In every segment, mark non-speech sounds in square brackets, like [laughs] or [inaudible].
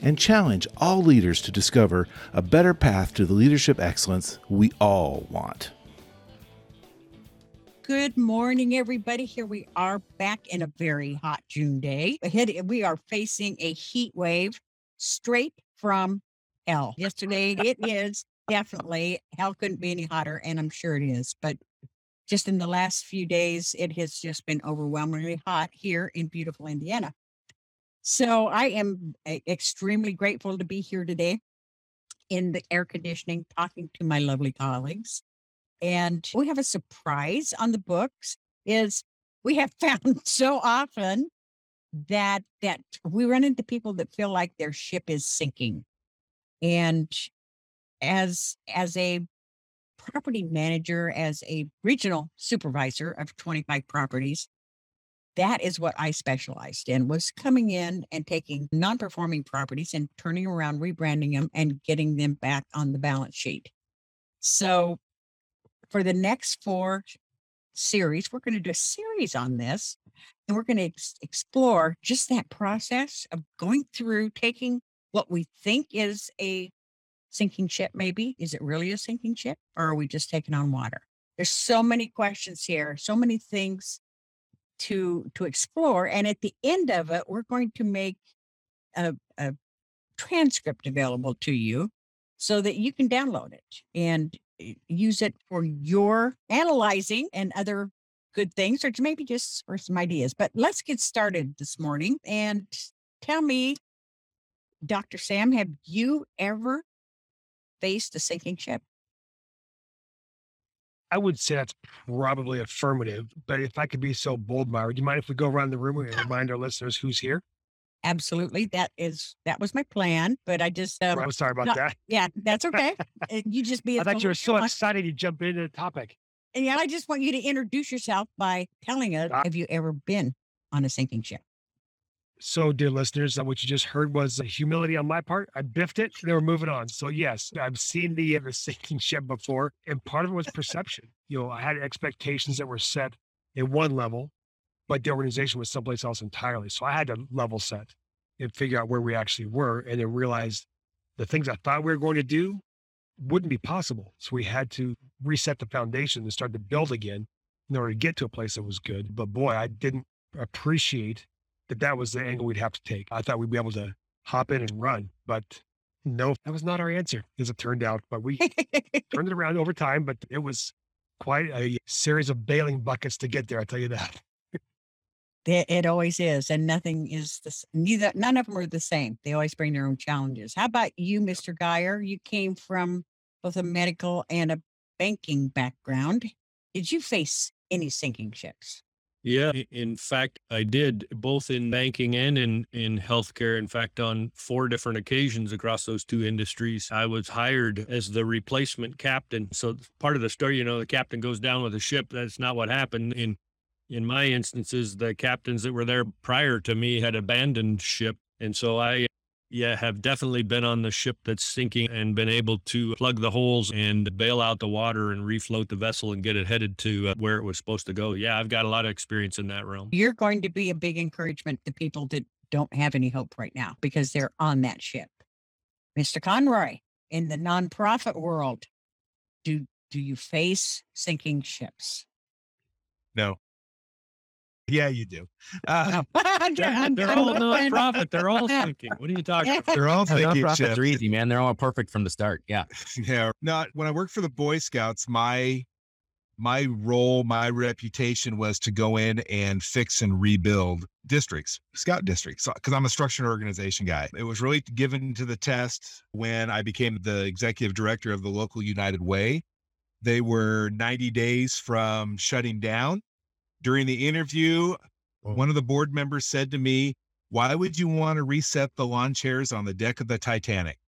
and challenge all leaders to discover a better path to the leadership excellence we all want. Good morning, everybody. Here we are back in a very hot June day. Ahead, we are facing a heat wave straight from hell. Yesterday, it is definitely hell couldn't be any hotter, and I'm sure it is. But just in the last few days, it has just been overwhelmingly hot here in beautiful Indiana. So I am extremely grateful to be here today in the air conditioning, talking to my lovely colleagues. And we have a surprise on the books is we have [laughs] found so often that that we run into people that feel like their ship is sinking. And as as a property manager, as a regional supervisor of 25 properties, that is what I specialized in was coming in and taking non-performing properties and turning around, rebranding them and getting them back on the balance sheet. So for the next four series, we're going to do a series on this and we're going to ex- explore just that process of going through taking what we think is a sinking ship maybe is it really a sinking ship or are we just taking on water there's so many questions here so many things to to explore and at the end of it we're going to make a, a transcript available to you so that you can download it and eh, use it for your analyzing and other good things or maybe just for some ideas. But let's get started this morning and tell me dr sam have you ever faced a sinking ship I would say that's probably affirmative. But if I could be so bold, Myra, do you mind if we go around the room and remind our listeners who's here? Absolutely. That is that was my plan, but I just um, I'm sorry about no, that. yeah, that's [laughs] okay. You just be. I thought you were so excited to jump into the topic. And yeah, I just want you to introduce yourself by telling us. Have you ever been on a sinking ship? So, dear listeners, uh, what you just heard was a humility on my part. I biffed it. They we're moving on. So, yes, I've seen the, uh, the sinking ship before, and part of it was perception. You know, I had expectations that were set in one level, but the organization was someplace else entirely. So, I had to level set and figure out where we actually were, and then realize the things I thought we were going to do wouldn't be possible. So, we had to reset the foundation and start to build again in order to get to a place that was good. But boy, I didn't appreciate that that was the angle we'd have to take. I thought we'd be able to hop in and run, but no, that was not our answer, as it turned out. But we [laughs] turned it around over time, but it was quite a series of bailing buckets to get there. I tell you that. It, always is, and nothing is this. Neither none of them are the same. They always bring their own challenges. How about you, Mr. Geyer? You came from both a medical and a banking background. Did you face any sinking ships? Yeah, in fact, I did both in banking and in in healthcare. In fact, on four different occasions across those two industries, I was hired as the replacement captain. So part of the story, you know, the captain goes down with a ship. That's not what happened. In in my instances, the captains that were there prior to me had abandoned ship, and so I yeah, have definitely been on the ship that's sinking and been able to plug the holes and bail out the water and refloat the vessel and get it headed to uh, where it was supposed to go. Yeah, I've got a lot of experience in that realm. You're going to be a big encouragement to people that don't have any hope right now because they're on that ship. Mr. Conroy, in the nonprofit world, do do you face sinking ships? No. Yeah, you do. Uh, [laughs] They're, they're all listening. non-profit. They're all [laughs] sinking. What are you talking about? they're all thinking nonprofits ship. are easy, man. They're all perfect from the start. Yeah. [laughs] Yeah. Not when I worked for the Boy Scouts, my my role, my reputation was to go in and fix and rebuild districts, scout districts, because I'm a structured organization guy. It was really given to the test when I became the executive director of the local United Way. They were 90 days from shutting down. During the interview, one of the board members said to me, Why would you want to reset the lawn chairs on the deck of the Titanic?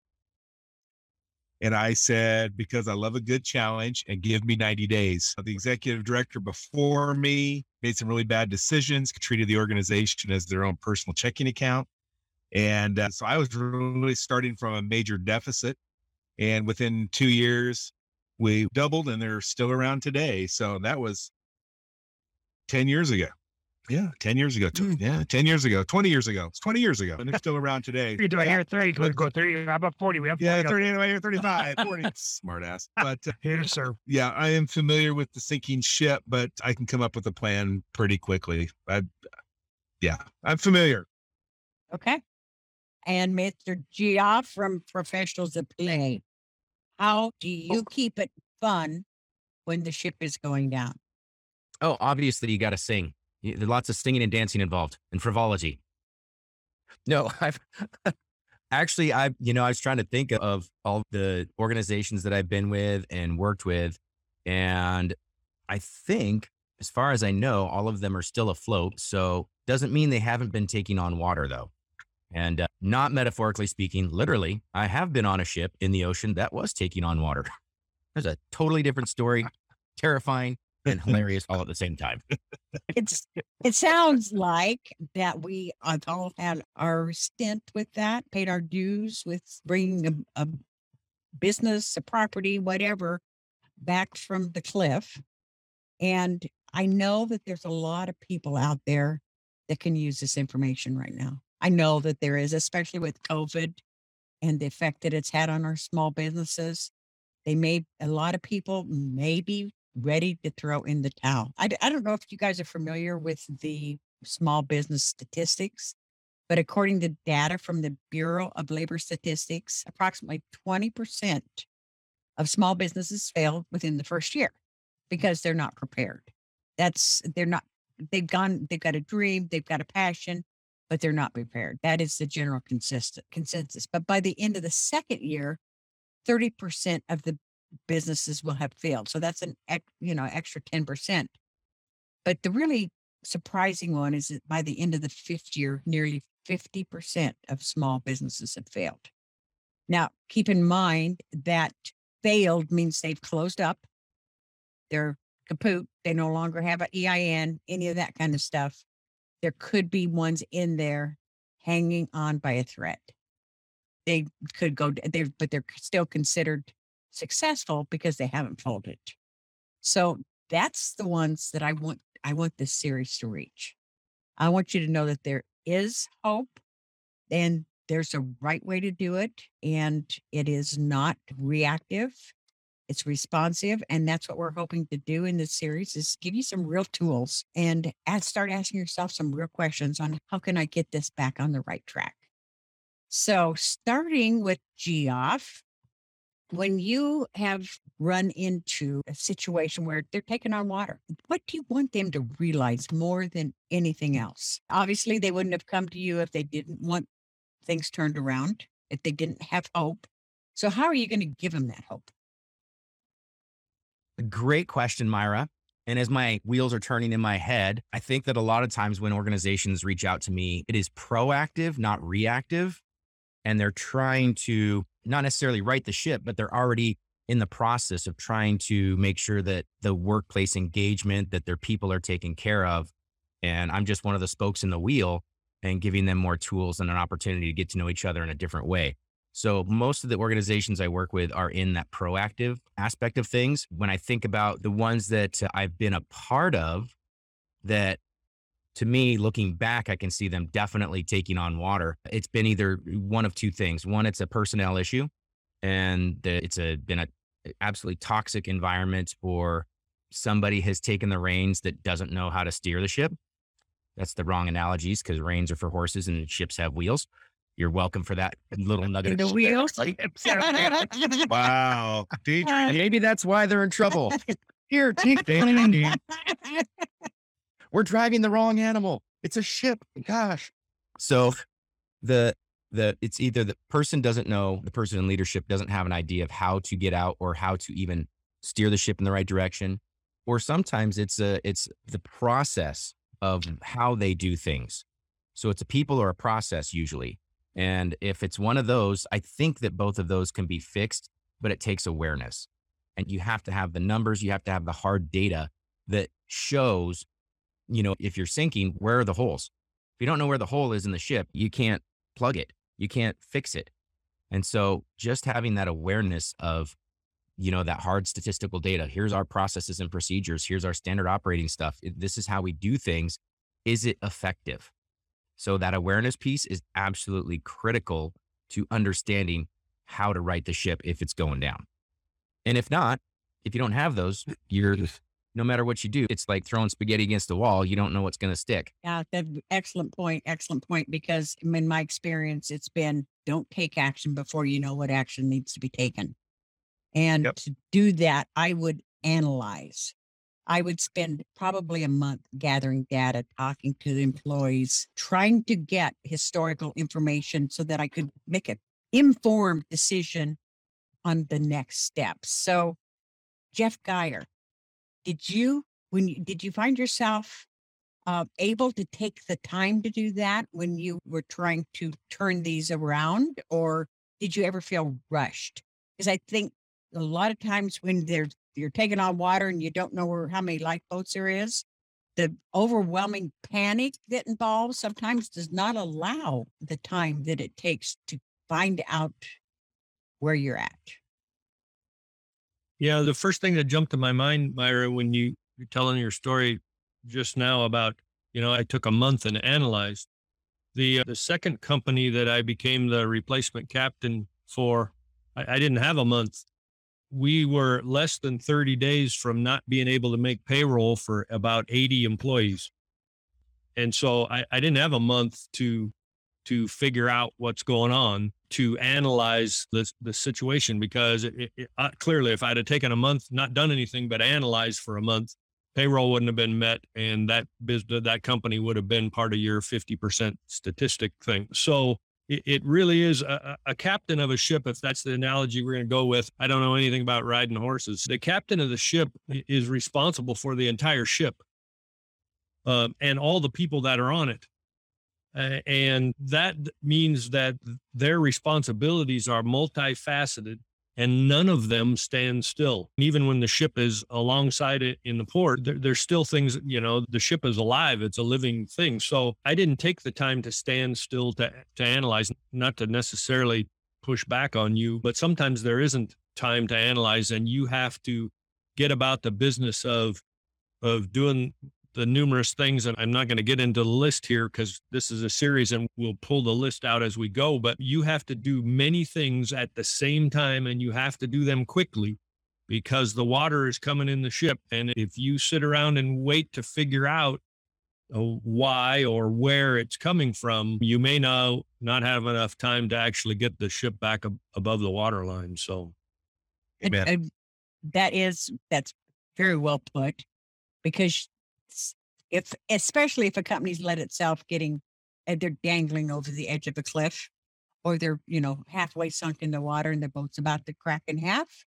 And I said, because I love a good challenge and give me 90 days. The executive director before me made some really bad decisions, treated the organization as their own personal checking account. And uh, so I was really starting from a major deficit. And within two years, we doubled and they're still around today. So that was 10 years ago. Yeah, 10 years ago. Mm. Yeah, 10 years ago, 20 years ago. It's 20 years ago. And they're still around today. You do I hear 30, go, go 30. How about 40? We have Yeah, 40 up 30 anyway, [laughs] 35, 40. Smart ass. [laughs] But uh, here sir. yeah, I am familiar with the sinking ship, but I can come up with a plan pretty quickly. I, yeah, I'm familiar. Okay. And Mr. Gia from Professionals at Play. How do you keep it fun when the ship is going down? Oh, obviously you got to sing. There's lots of singing and dancing involved and frivolity. No, [laughs] I've actually, I, you know, I was trying to think of all the organizations that I've been with and worked with. And I think, as far as I know, all of them are still afloat. So doesn't mean they haven't been taking on water though. And uh, not metaphorically speaking, literally, I have been on a ship in the ocean that was taking on water. [laughs] There's a totally different story, terrifying and hilarious all at the same time. [laughs] It's it sounds like that we have all had our stint with that, paid our dues with bringing a, a business, a property, whatever, back from the cliff. And I know that there's a lot of people out there that can use this information right now. I know that there is, especially with COVID and the effect that it's had on our small businesses. They may, a lot of people may be ready to throw in the towel. I, I don't know if you guys are familiar with the small business statistics, but according to data from the Bureau of Labor Statistics, approximately 20% of small businesses fail within the first year because they're not prepared. That's, they're not, they've gone, they've got a dream, they've got a passion, but they're not prepared. That is the general consistent consensus. But by the end of the second year, 30% of the businesses will have failed. So that's an you know extra 10%. But the really surprising one is that by the end of the fifth year, nearly 50% of small businesses have failed. Now, keep in mind that failed means they've closed up, they're kaput, they no longer have an EIN, any of that kind of stuff. There could be ones in there hanging on by a thread. They could go, they but they're still considered successful because they haven't folded. So that's the ones that I want I want this series to reach. I want you to know that there is hope and there's a right way to do it and it is not reactive. It's responsive and that's what we're hoping to do in this series is give you some real tools and start asking yourself some real questions on how can I get this back on the right track. So starting with Geoff, when you have run into a situation where they're taking on water, what do you want them to realize more than anything else? Obviously, they wouldn't have come to you if they didn't want things turned around, if they didn't have hope. So, how are you going to give them that hope? A Great question, Myra. And as my wheels are turning in my head, I think that a lot of times when organizations reach out to me, it is proactive, not reactive. And they're trying to not necessarily right the ship, but they're already in the process of trying to make sure that the workplace engagement, that their people are taken care of. And I'm just one of the spokes in the wheel and giving them more tools and an opportunity to get to know each other in a different way. So most of the organizations I work with are in that proactive aspect of things. When I think about the ones that I've been a part of that to me, looking back, I can see them definitely taking on water. It's been either one of two things. One, it's a personnel issue and the, it's a been a absolutely toxic environment or somebody has taken the reins that doesn't know how to steer the ship. That's the wrong analogies because reins are for horses and ships have wheels. You're welcome for that little nugget. The wheels? [laughs] Wow. [laughs] Maybe that's why they're in trouble. [laughs] Here, take We're driving the wrong animal. It's a ship. Gosh. So the the it's either the person doesn't know, the person in leadership doesn't have an idea of how to get out or how to even steer the ship in the right direction. Or sometimes it's a it's the process of mm. how they do things. So it's a people or a process usually. And if it's one of those, I think that both of those can be fixed, but it takes awareness. And you have to have the numbers, you have to have the hard data that shows, you know, if you're sinking, where are the holes? If you don't know where the hole is in the ship, you can't plug it, you can't fix it. And so just having that awareness of, you know, that hard statistical data, here's our processes and procedures, here's our standard operating stuff, this is how we do things. Is it effective? So that awareness piece is absolutely critical to understanding how to right the ship if it's going down. And if not, if you don't have those, you're no matter what you do, it's like throwing spaghetti against the wall. You don't know what's going to stick. Yeah, that excellent point. Excellent point. Because in my experience, it's been don't take action before you know what action needs to be taken. And yep. to do that, I would analyze. I would spend probably a month gathering data, talking to the employees, trying to get historical information so that I could make an informed decision on the next steps. So, Jeff Geyer, did you when you, did you find yourself uh, able to take the time to do that when you were trying to turn these around, or did you ever feel rushed? Because I think a lot of times when there's you're taking on water and you don't know where, how many lifeboats there is, the overwhelming panic that involves sometimes does not allow the time that it takes to find out where you're at. Yeah, the first thing that jumped to my mind, Myra, when you, you're telling your story just now about, you know, I took a month and analyzed the uh, the second company that I became the replacement captain for. I, I didn't have a month we were less than 30 days from not being able to make payroll for about 80 employees. And so I, I didn't have a month to to figure out what's going on to analyze the, the situation because it, it, uh, clearly if I'd have taken a month, not done anything but analyze for a month, payroll wouldn't have been met and that business, that company would have been part of your 50% statistic thing. So it, it really is a, a, captain of a ship. If that's the analogy we're going to go with, I don't know anything about riding horses. The captain of the ship is responsible for the entire ship um, and all the people that are on it. Uh, and that means that their responsibilities are multifaceted and none of them stand still. Even when the ship is alongside it in the port, there, there's still things, you know, the ship is alive, it's a living thing. So I didn't take the time to stand still to, to analyze, not to necessarily push back on you, but sometimes there isn't time to analyze and you have to get about the business of of doing the numerous things, and I'm not going to get into the list here because this is a series and we'll pull the list out as we go, but you have to do many things at the same time and you have to do them quickly because the water is coming in the ship. And if you sit around and wait to figure out uh, why or where it's coming from, you may now not have enough time to actually get the ship back ab- above the water line. So, and, and that is, that's very well put because if especially if a company's let itself getting they're dangling over the edge of a cliff or they're you know halfway sunk in the water and their boat's about to crack in half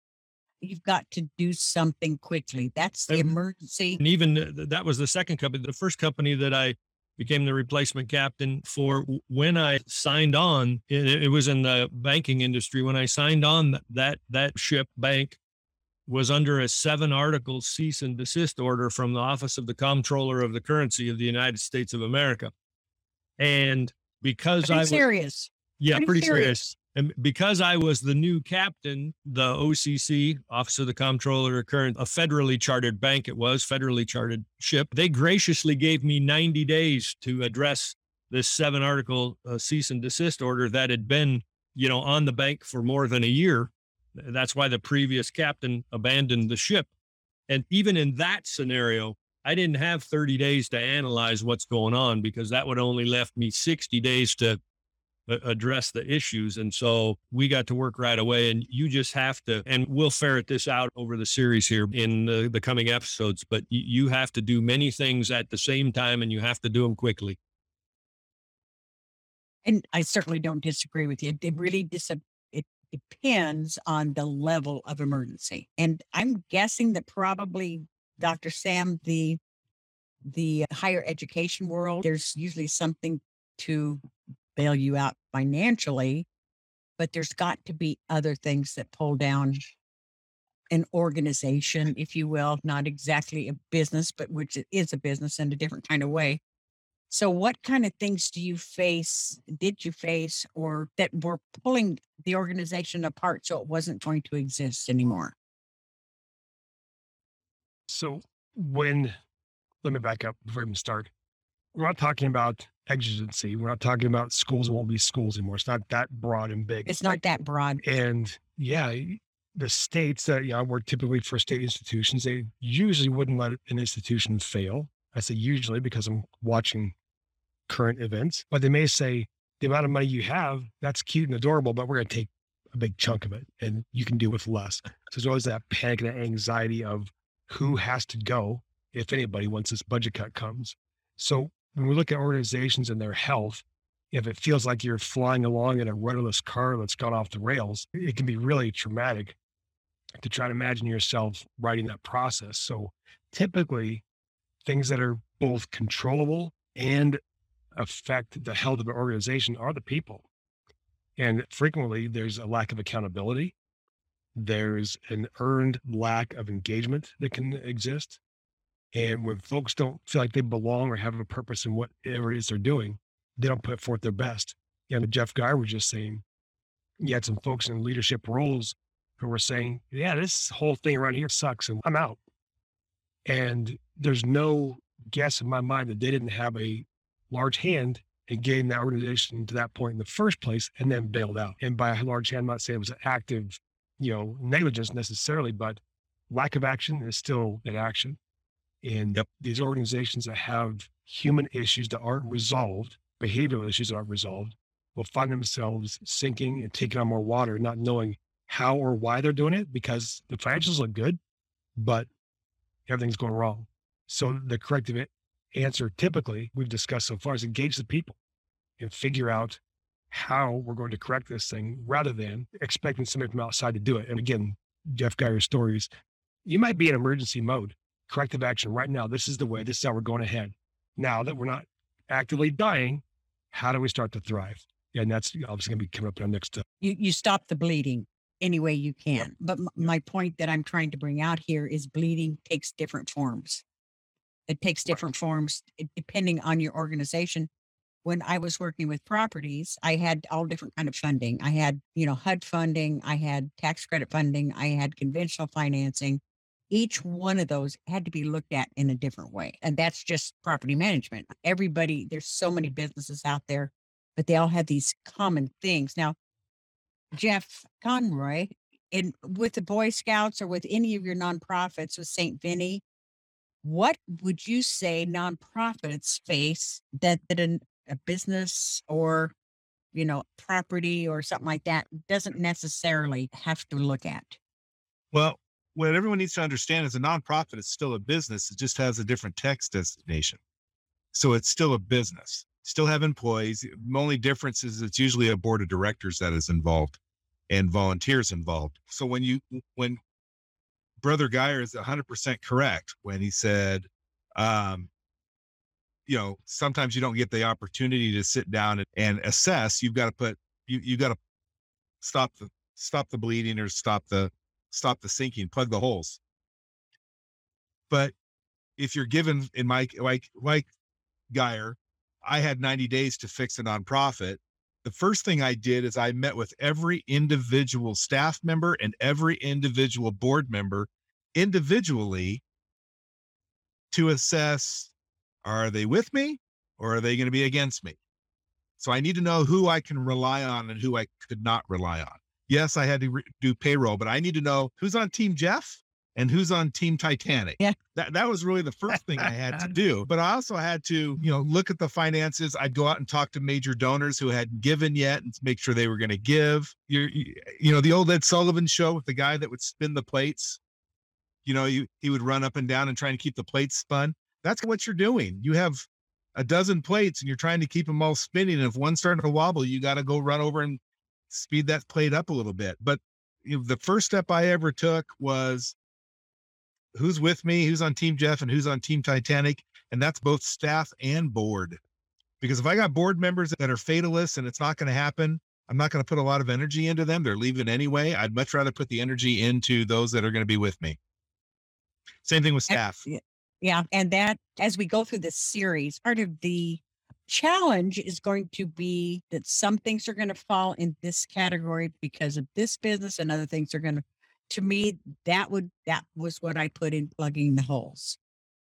you've got to do something quickly. That's the and, emergency. and even uh, that was the second company the first company that i became the replacement captain for when i signed on it, it was in the banking industry when i signed on that that ship bank was under a seven article cease and desist order from the Office of the Comptroller of the Currency of the United States of America. And because pretty I was serious. Yeah, pretty, pretty serious. serious. And because I was the new captain, the OCC, Office of the Comptroller of Currency, a federally chartered bank it was, federally chartered ship, they graciously gave me 90 days to address this seven article uh, cease and desist order that had been, you know, on the bank for more than a year that's why the previous captain abandoned the ship. And even in that scenario, I didn't have 30 days to analyze what's going on because that would only left me 60 days to address the issues. And so we got to work right away. And you just have to, and we'll ferret this out over the series here in the, the coming episodes, but you have to do many things at the same time and you have to do them quickly. And I certainly don't disagree with you. It really dis- depends on the level of emergency. And I'm guessing that probably Dr. Sam, the the higher education world, there's usually something to bail you out financially, but there's got to be other things that pull down an organization, if you will, not exactly a business, but which is a business in a different kind of way. So, what kind of things do you face, did you face, or that were pulling the organization apart so it wasn't going to exist anymore? So, when, let me back up before we even start. We're not talking about exigency. We're not talking about schools won't be schools anymore. It's not that broad and big. It's not that broad. And yeah, the states that you know, work typically for state institutions, they usually wouldn't let an institution fail. I say usually because I'm watching current events, but they may say the amount of money you have, that's cute and adorable, but we're going to take a big chunk of it and you can do with less. So there's always that panic and that anxiety of who has to go, if anybody, once this budget cut comes. So when we look at organizations and their health, if it feels like you're flying along in a rudderless car that's gone off the rails, it can be really traumatic to try to imagine yourself righting that process. So typically, things that are both controllable and affect the health of an organization are the people. And frequently, there's a lack of accountability. There's an earned lack of engagement that can exist. And when folks don't feel like they belong or have a purpose in whatever it is they're doing, they don't put forth their best. And Jeff Geyer was just saying, you had some folks in leadership roles who were saying, yeah, this whole thing around here sucks and I'm out. And there's no guess in my mind that they didn't have a large hand in getting that organization to that point in the first place and then bailed out. And by a large hand, I'm not saying it was an active, you know, negligence necessarily, but lack of action is still an action. And yep. these organizations that have human issues that aren't resolved, behavioral issues that aren't resolved, will find themselves sinking and taking on more water, not knowing how or why they're doing it because the financials look good, but everything's going wrong. So the corrective answer typically we've discussed so far is engage the people and figure out how we're going to correct this thing rather than expecting somebody from outside to do it. And again, Jeff Geyer's stories, you might be in emergency mode, corrective action right now. This is the way, this is how we're going ahead. Now that we're not actively dying, how do we start to thrive? And that's obviously going to be coming up in our next. Uh, you, you stop the bleeding any way you can. But m- my point that I'm trying to bring out here is bleeding takes different forms. It takes different forms eh, depending on your organization. When I was working with properties, I had all different kind of funding. I had, you know, HUD funding, I had tax credit funding, I had conventional financing. Each one of those had to be looked at in a different way. And that's just property management. Everybody, there's so many businesses out there, but they all have these common things. Now, Jeff Conroy, in with the Boy Scouts or with any of your nonprofits with St. Vinny, what would you say nonprofits face that that a, a business or you know property or something like that doesn't necessarily have to look at? Well, what everyone needs to understand is a nonprofit is still a business. It just has a different tax designation. So it's still a business, still have employees. The only difference is it's usually a board of directors that is involved and volunteers involved. So when you, when Brother Geyer is 100% correct when he said, um, you know, sometimes you don't get the opportunity to sit down and, and assess. You've got to put, you, you got to stop the, stop the bleeding or stop the, stop the sinking, plug the holes. But if you're given in my, like, like Geyer, I had 90 days to fix a nonprofit the first thing I did is I met with every individual staff member and every individual board member individually to assess are they with me or are they going to be against me? So I need to know who I can rely on and who I could not rely on. Yes, I had to re- do payroll, but I need to know who's on team Jeff and who's on Team Titanic. Yeah. That that was really the first thing I had to [laughs] do. But I also had to, you know, look at the finances. I'd go out and talk to major donors who hadn't given yet and make sure they were going to give. You're, you know, the old Ed Sullivan show with the guy that would spin the plates. You know, you he would run up and down and trying to keep the plates spun. That's what you're doing. You have a dozen plates and you're trying to keep them all spinning. And if one's starting to wobble, you got to go run over and speed that plate up a little bit. But you know, the first step I ever took was who's with me, who's on Team Jeff, and who's on Team Titanic, and that's both staff and board. Because if I got board members that are fatalists and it's not going to happen, I'm not going to put a lot of energy into them. They're leaving anyway. I'd much rather put the energy into those that are going to be with me. Same thing with staff. Yeah. And that, as we go through this series, part of the challenge is going to be that some things are going to fall in this category because of this business and other things are going to, to me, that would, that was what I put in plugging the holes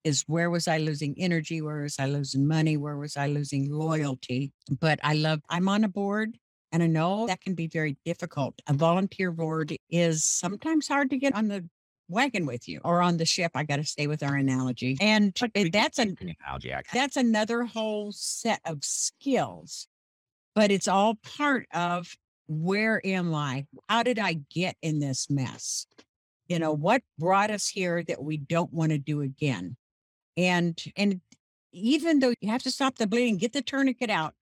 is where was I losing energy? Where was I losing money? Where was I losing loyalty? But I love, I'm on a board and I know that can be very difficult. A volunteer board is sometimes hard to get on the wagon with you or on the ship. I got to stay with our analogy. And that's a analogy. that's another whole set of skills. But it's all part of where am I? How did I get in this mess? You know, mm-hmm. what brought us here that we don't want to do again? And and even though you have to stop the bleeding, get the tourniquet out,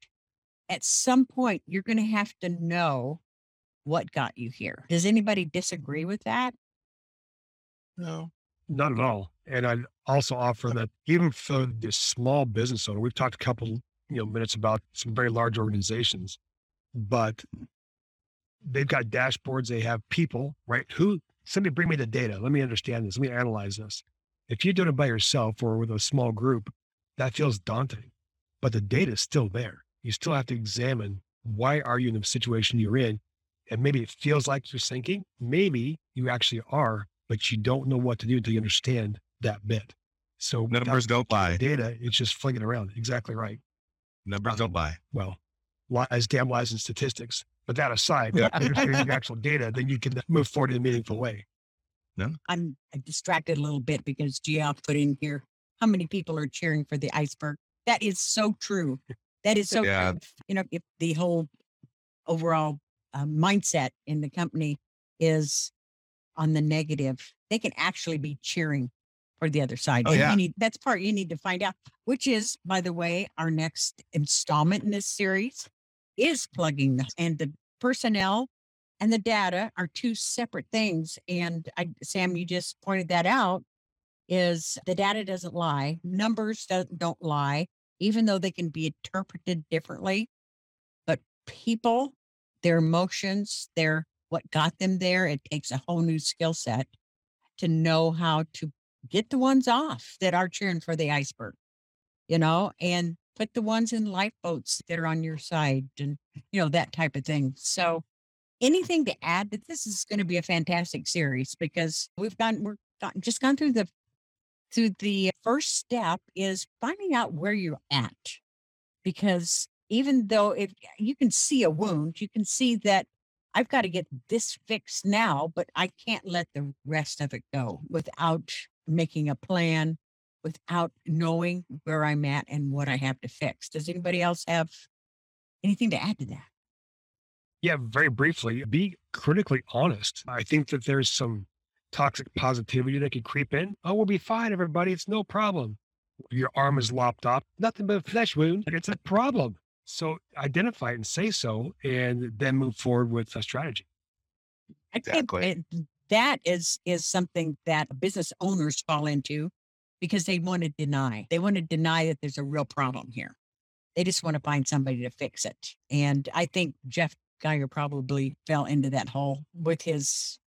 at some point you're going to have to know what got you here. Does anybody disagree with that? No. Not at all. And I'd also offer that even for the small business owner, we've talked a couple, you know, minutes about some very large organizations, but they've got dashboards, they have people, right? Who somebody bring me the data. Let me understand this. Let me analyze this. If you're doing it by yourself or with a small group, that feels daunting. But the data is still there. You still have to examine why are you in the situation you're in? And maybe it feels like you're sinking. Maybe you actually are, but you don't know what to do until you understand that bit. So numbers don't lie. Data, it's just flinging around. Exactly right. Numbers don't lie. Well, lies, damn lies, and statistics. But that aside, yeah. understanding the actual data, then you can move forward in a meaningful way. No, I'm distracted a little bit because GL put in here how many people are cheering for the iceberg. That is so true. That is so. Yeah. True. You know, if the whole overall uh, mindset in the company is on the negative, they can actually be cheering for the other side. Oh, yeah. Need, that's part you need to find out, which is, by the way, our next installment in this series is plugging the, and the personnel and the data are two separate things. And I, Sam, you just pointed that out is the data doesn't lie. Numbers don't, don't lie, even though they can be interpreted differently. But people, their emotions, their what got them there. It takes a whole new skill set to know how to get the ones off that are cheering for the iceberg, you know, and put the ones in lifeboats that are on your side and, you know, that type of thing. So, anything to add that this is going to be a fantastic series because we've gone, we're just gone through the, through the first step is finding out where you're at because even though if you can see a wound, you can see that I've got to get this fixed now, but I can't let the rest of it go without making a plan, without knowing where I'm at and what I have to fix. Does anybody else have anything to add to that? Yeah, very briefly, be critically honest. I think that there's some toxic positivity that could creep in. Oh, we'll be fine, everybody. It's no problem. Your arm is lopped off. Nothing but a flesh wound. It's a problem. So identify it and say so, and then move forward with a strategy. Exactly. that is is something that business owners fall into because they want to deny. They want to deny that there's a real problem here. They just want to find somebody to fix it. And I think Jeff Geyer probably fell into that hole with his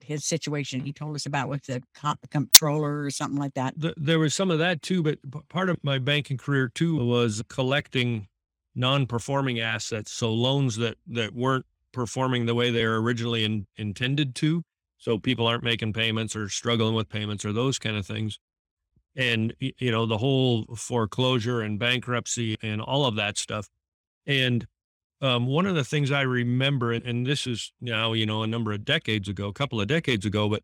his situation he told us about with the comptroller or something like that. There was some of that too, but part of my banking career too was collecting non-performing assets, so loans that that weren't performing the way they were originally in, intended to. So people aren't making payments or struggling with payments or those kind of things. And you know the whole foreclosure and bankruptcy and all of that stuff. And um, one of the things I remember, and this is now you know a number of decades ago, a couple of decades ago, but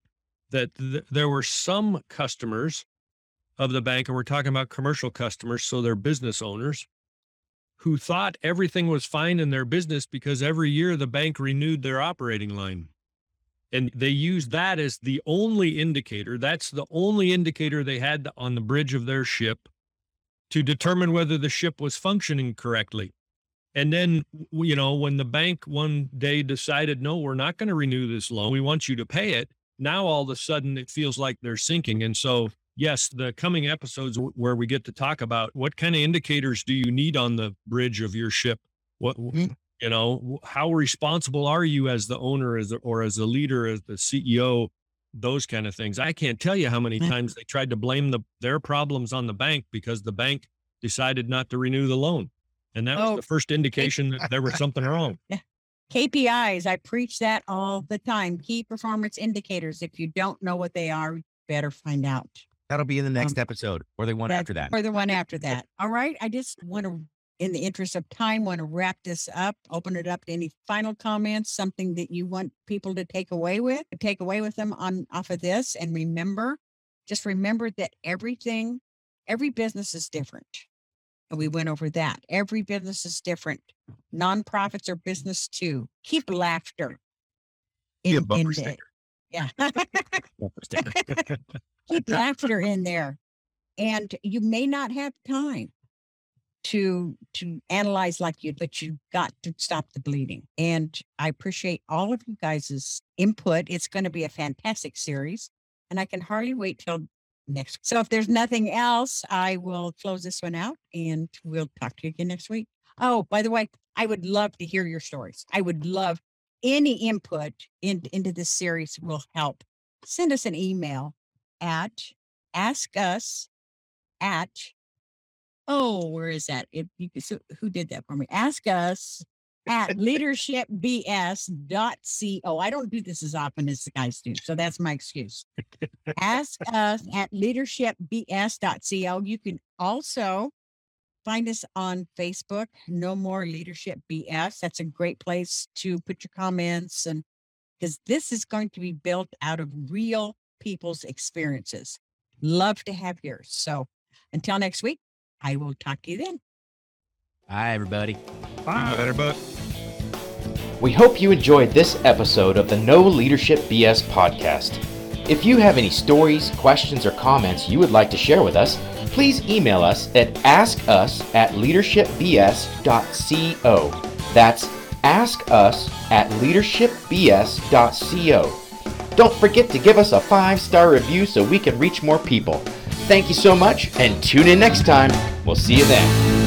that th- there were some customers of the bank, and we're talking about commercial customers, so they're business owners who thought everything was fine in their business because every year the bank renewed their operating line. And they used that as the only indicator. That's the only indicator they had on the bridge of their ship to determine whether the ship was functioning correctly. And then, you know, when the bank one day decided, no, we're not going to renew this loan, we want you to pay it. Now all of a sudden it feels like they're sinking. And so yes, the coming episodes where we get to talk about what kind of indicators do you need on the bridge of your ship? What, Mhm. You know, how responsible are you as the owner as the, or as a leader, as the CEO, those kind of things. I can't tell you how many Mm. times they tried to blame the, their problems on the bank because the bank decided not to renew the loan. And that Oh, was the first indication that there was something wrong. [laughs] KPIs, I preach that all the time. Key performance indicators. If you don't know what they are, you better find out. That'll be in the next Um, episode or the one That's after that. Or the one after that. All right. I just want to, in the interest of time, want to wrap this up, open it up to any final comments, something that you want people to take away with, take away with them on off of this. And remember, just remember that everything, every business is different. And we went over that. Every business is different. Nonprofits are business too. Keep laughter. In- bumper in the- sticker. yeah. [laughs] [laughs] keep laughter in there and you may not have time to to analyze like you but you've got to stop the bleeding. And i appreciate all of you guys' input. It's going to be a fantastic series and i can hardly wait till next so if there's nothing else i will close this one out and we'll talk to you again next week. Oh by the way i would love to hear your stories. I would love any input in, into this series will help. Send us an email at ask us at oh where is that? If you could so who did that for me? Ask us at [laughs] leadershipbs.co i don't do this as often as the guys do so that's my excuse. [laughs] Ask us at leadershipbs.co you can also find us on facebook no more leadership bs that's a great place to put your comments and because this is going to be built out of real people's experiences. Love to have yours. So until next week, I will talk to you then. Hi, everybody. Better, but. We hope you enjoyed this episode of the No Leadership BS podcast. If you have any stories, questions, or comments you would like to share with us, please email us at askus at leadershipbs.co. That's ask us at leadershipbs.co. Don't forget to give us a five star review so we can reach more people. Thank you so much and tune in next time. We'll see you then.